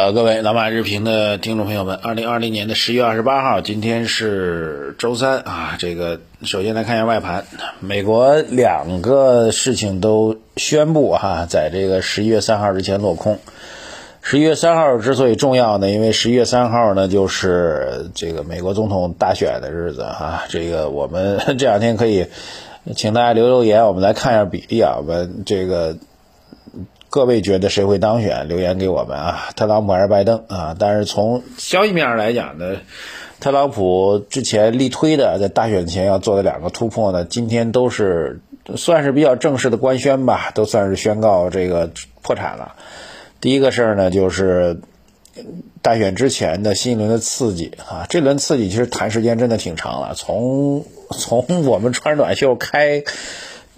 呃，各位老马日评的听众朋友们，二零二零年的十月二十八号，今天是周三啊。这个首先来看一下外盘，美国两个事情都宣布哈，在这个十一月三号之前落空。十一月三号之所以重要呢，因为十一月三号呢就是这个美国总统大选的日子哈。这个我们 这两天可以请大家留留言，我们来看一下比例啊。我们这个。各位觉得谁会当选？留言给我们啊，特朗普还是拜登啊？但是从消息面上来讲呢，特朗普之前力推的在大选前要做的两个突破呢，今天都是算是比较正式的官宣吧，都算是宣告这个破产了。第一个事儿呢，就是大选之前的新一轮的刺激啊，这轮刺激其实谈时间真的挺长了，从从我们穿短袖开。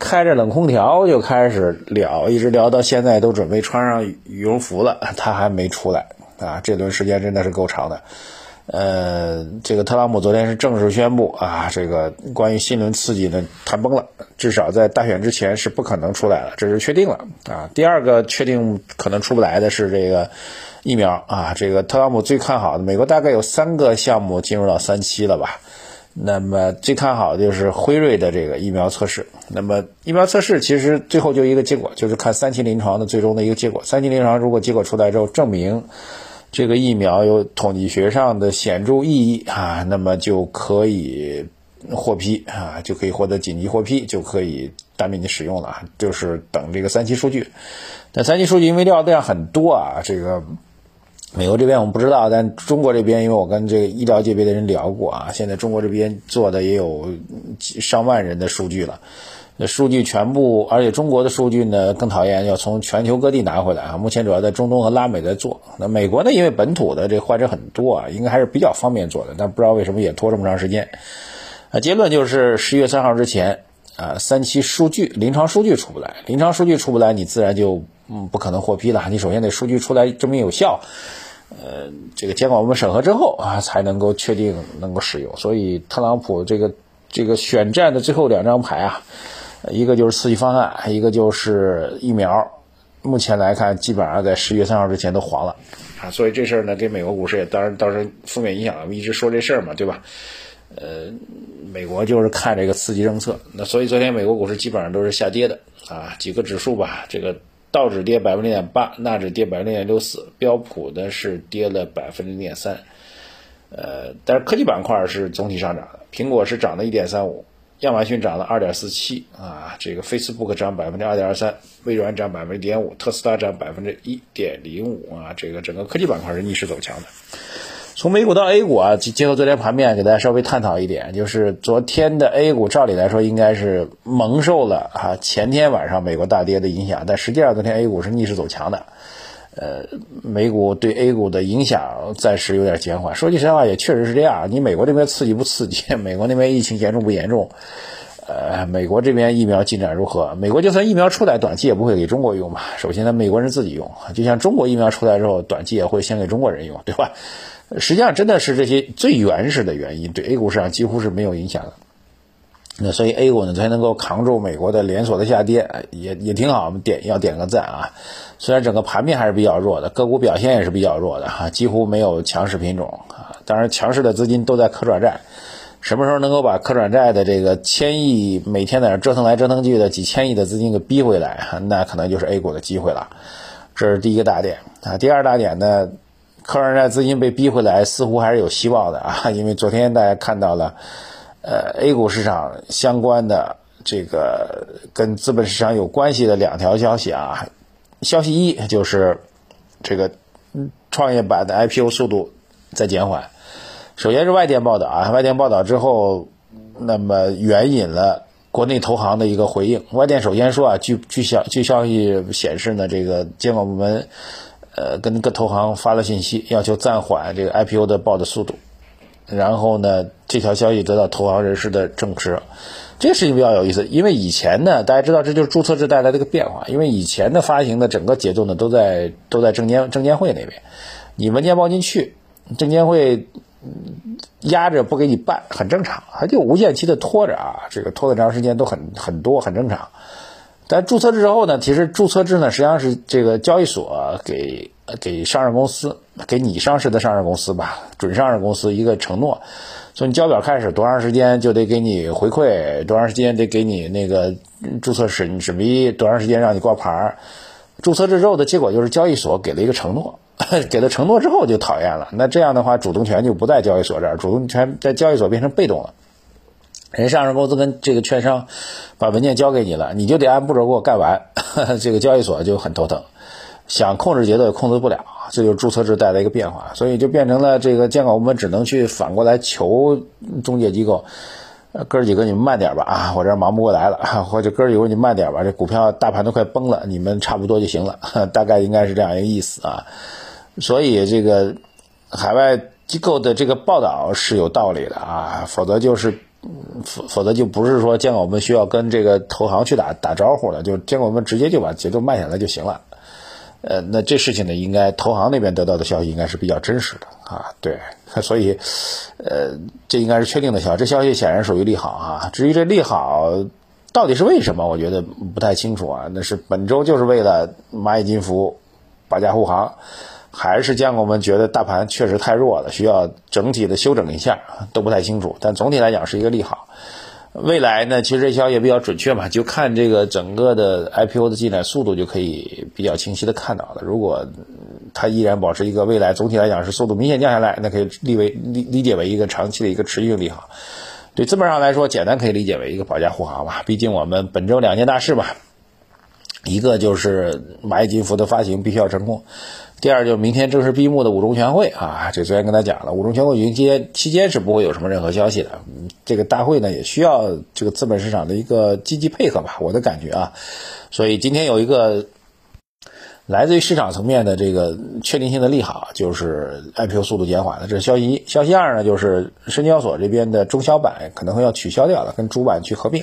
开着冷空调就开始聊，一直聊到现在都准备穿上羽绒服了，他还没出来啊！这轮时间真的是够长的。呃，这个特朗普昨天是正式宣布啊，这个关于新一轮刺激呢谈崩了，至少在大选之前是不可能出来了，这是确定了啊。第二个确定可能出不来的是这个疫苗啊，这个特朗普最看好的，美国大概有三个项目进入到三期了吧。那么最看好的就是辉瑞的这个疫苗测试。那么疫苗测试其实最后就一个结果，就是看三期临床的最终的一个结果。三期临床如果结果出来之后证明这个疫苗有统计学上的显著意义啊，那么就可以获批啊，就可以获得紧急获批，就可以大面积使用了。就是等这个三期数据。那三期数据因为料量很多啊，这个。美国这边我们不知道，但中国这边，因为我跟这个医疗界别的人聊过啊，现在中国这边做的也有几上万人的数据了。那数据全部，而且中国的数据呢更讨厌，要从全球各地拿回来啊。目前主要在中东和拉美在做。那美国呢，因为本土的这患者很多啊，应该还是比较方便做的，但不知道为什么也拖这么长时间。啊，结论就是十一月三号之前啊，三期数据临床数据出不来，临床数据出不来，你自然就嗯不可能获批的。你首先得数据出来证明有效。呃，这个监管部门审核之后啊，才能够确定能够使用。所以特朗普这个这个选战的最后两张牌啊，一个就是刺激方案，一个就是疫苗。目前来看，基本上在十月三号之前都黄了啊。所以这事儿呢，给美国股市也当然造成负面影响。我们一直说这事儿嘛，对吧？呃，美国就是看这个刺激政策。那所以昨天美国股市基本上都是下跌的啊，几个指数吧，这个。道指跌百分之零点八，纳指跌百分之零点六四，标普呢是跌了百分之零点三，呃，但是科技板块是总体上涨的，苹果是涨了一点三五，亚马逊涨了二点四七啊，这个 Facebook 涨百分之二点二三，微软涨百分之点五，特斯拉涨百分之一点零五啊，这个整个科技板块是逆势走强的。从美股到 A 股啊，结合昨天盘面，给大家稍微探讨一点，就是昨天的 A 股，照理来说应该是蒙受了啊前天晚上美国大跌的影响，但实际上昨天 A 股是逆势走强的，呃，美股对 A 股的影响暂时有点减缓。说句实话，也确实是这样。你美国这边刺激不刺激？美国那边疫情严重不严重？呃，美国这边疫苗进展如何？美国就算疫苗出来，短期也不会给中国用吧？首先，呢，美国人自己用，就像中国疫苗出来之后，短期也会先给中国人用，对吧？实际上，真的是这些最原始的原因，对 A 股市场几乎是没有影响的。那所以 A 股呢才能够扛住美国的连锁的下跌，也也挺好，我们点要点个赞啊。虽然整个盘面还是比较弱的，个股表现也是比较弱的哈，几乎没有强势品种啊。当然，强势的资金都在可转债。什么时候能够把可转债的这个千亿每天在那折腾来折腾去的几千亿的资金给逼回来，那可能就是 A 股的机会了。这是第一个大点啊。第二大点呢？可转债资金被逼回来，似乎还是有希望的啊！因为昨天大家看到了，呃，A 股市场相关的这个跟资本市场有关系的两条消息啊。消息一就是这个创业板的 IPO 速度在减缓。首先是外电报道啊，外电报道之后，那么援引了国内投行的一个回应。外电首先说啊，据据消据消息显示呢，这个监管部门。呃，跟各投行发了信息，要求暂缓这个 IPO 的报的速度。然后呢，这条消息得到投行人士的证实。这个事情比较有意思，因为以前呢，大家知道这就是注册制带来的一个变化。因为以前的发行的整个节奏呢，都在都在证监证监会那边，你文件报进去，证监会压着不给你办，很正常，它就无限期的拖着啊，这个拖的长时间都很很多，很正常。但注册制之后呢，其实注册制呢实际上是这个交易所给给上市公司，给你上市的上市公司吧，准上市公司一个承诺，从你交表开始多长时间就得给你回馈，多长时间得给你那个注册审审批，多长时间让你挂牌。注册制之后的结果就是交易所给了一个承诺，给了承诺之后就讨厌了。那这样的话，主动权就不在交易所这儿，主动权在交易所变成被动了。人上市公司跟这个券商把文件交给你了，你就得按步骤给我干完。这个交易所就很头疼，想控制节奏也控制不了。这就是注册制带来一个变化，所以就变成了这个监管部门只能去反过来求中介机构。哥几个，你们慢点吧啊！我这忙不过来了，或者哥几个你慢点吧，这股票大盘都快崩了，你们差不多就行了，大概应该是这样一个意思啊。所以这个海外机构的这个报道是有道理的啊，否则就是否否则就不是说监管我们需要跟这个投行去打打招呼了，就监管我们直接就把节奏慢下来就行了。呃，那这事情呢，应该投行那边得到的消息应该是比较真实的啊，对，所以，呃，这应该是确定的消息，这消息显然属于利好啊。至于这利好到底是为什么，我觉得不太清楚啊。那是本周就是为了蚂蚁金服、保驾护航，还是见过我们觉得大盘确实太弱了，需要整体的修整一下，都不太清楚。但总体来讲是一个利好。未来呢，其实这消息也比较准确嘛，就看这个整个的 IPO 的进展速度就可以比较清晰的看到了。如果它依然保持一个未来总体来讲是速度明显降下来，那可以立为理理解为一个长期的一个持续利好。对资本上来说，简单可以理解为一个保驾护航吧。毕竟我们本周两件大事吧，一个就是蚂蚁金服的发行必须要成功。第二就是明天正式闭幕的五中全会啊，这昨天跟他讲了，五中全会迎接期间是不会有什么任何消息的。这个大会呢也需要这个资本市场的一个积极配合吧，我的感觉啊。所以今天有一个来自于市场层面的这个确定性的利好，就是 IPO 速度减缓了，这是消息一。消息二呢，就是深交所这边的中小板可能会要取消掉了，跟主板去合并。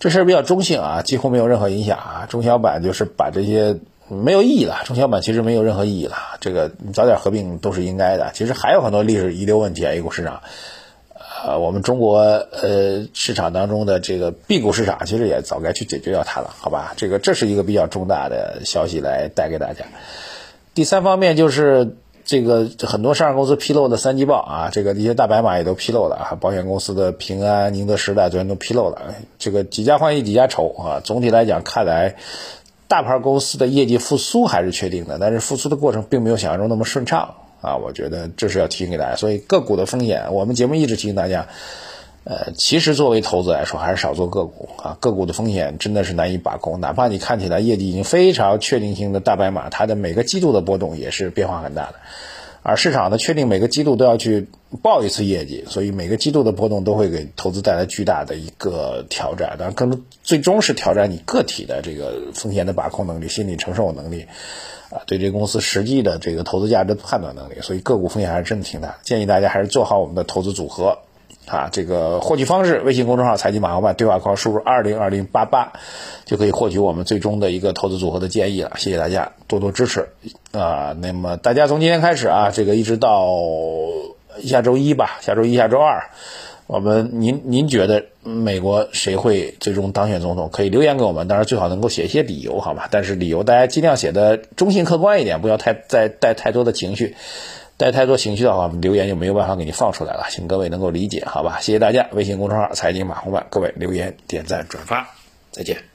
这事儿比较中性啊，几乎没有任何影响啊。中小板就是把这些。没有意义了，中小板其实没有任何意义了。这个早点合并都是应该的。其实还有很多历史遗留问题啊，A 股市场，呃，我们中国呃市场当中的这个 B 股市场，其实也早该去解决掉它了，好吧？这个这是一个比较重大的消息来带给大家。第三方面就是这个很多上市公司披露的三季报啊，这个一些大白马也都披露了啊，保险公司的平安、宁德时代昨天都披露了，这个几家欢喜几家愁啊。总体来讲，看来。大牌公司的业绩复苏还是确定的，但是复苏的过程并没有想象中那么顺畅啊！我觉得这是要提醒给大家。所以个股的风险，我们节目一直提醒大家，呃，其实作为投资来说，还是少做个股啊。个股的风险真的是难以把控，哪怕你看起来业绩已经非常确定性的大白马，它的每个季度的波动也是变化很大的。而市场呢，确定每个季度都要去报一次业绩，所以每个季度的波动都会给投资带来巨大的一个挑战。当然，更最终是挑战你个体的这个风险的把控能力、心理承受能力，啊，对这个公司实际的这个投资价值判断能力。所以个股风险还是真的挺大，建议大家还是做好我们的投资组合。啊，这个获取方式，微信公众号“财经马后炮”对话框输入二零二零八八，就可以获取我们最终的一个投资组合的建议了。谢谢大家多多支持啊！那么大家从今天开始啊，这个一直到下周一吧，下周一、下周二，我们您您觉得美国谁会最终当选总统？可以留言给我们，当然最好能够写一些理由，好吧？但是理由大家尽量写的中性客观一点，不要太再带太多的情绪。带太多情绪的话，留言就没有办法给你放出来了，请各位能够理解，好吧？谢谢大家，微信公众号财经马红版，各位留言点赞转发，再见。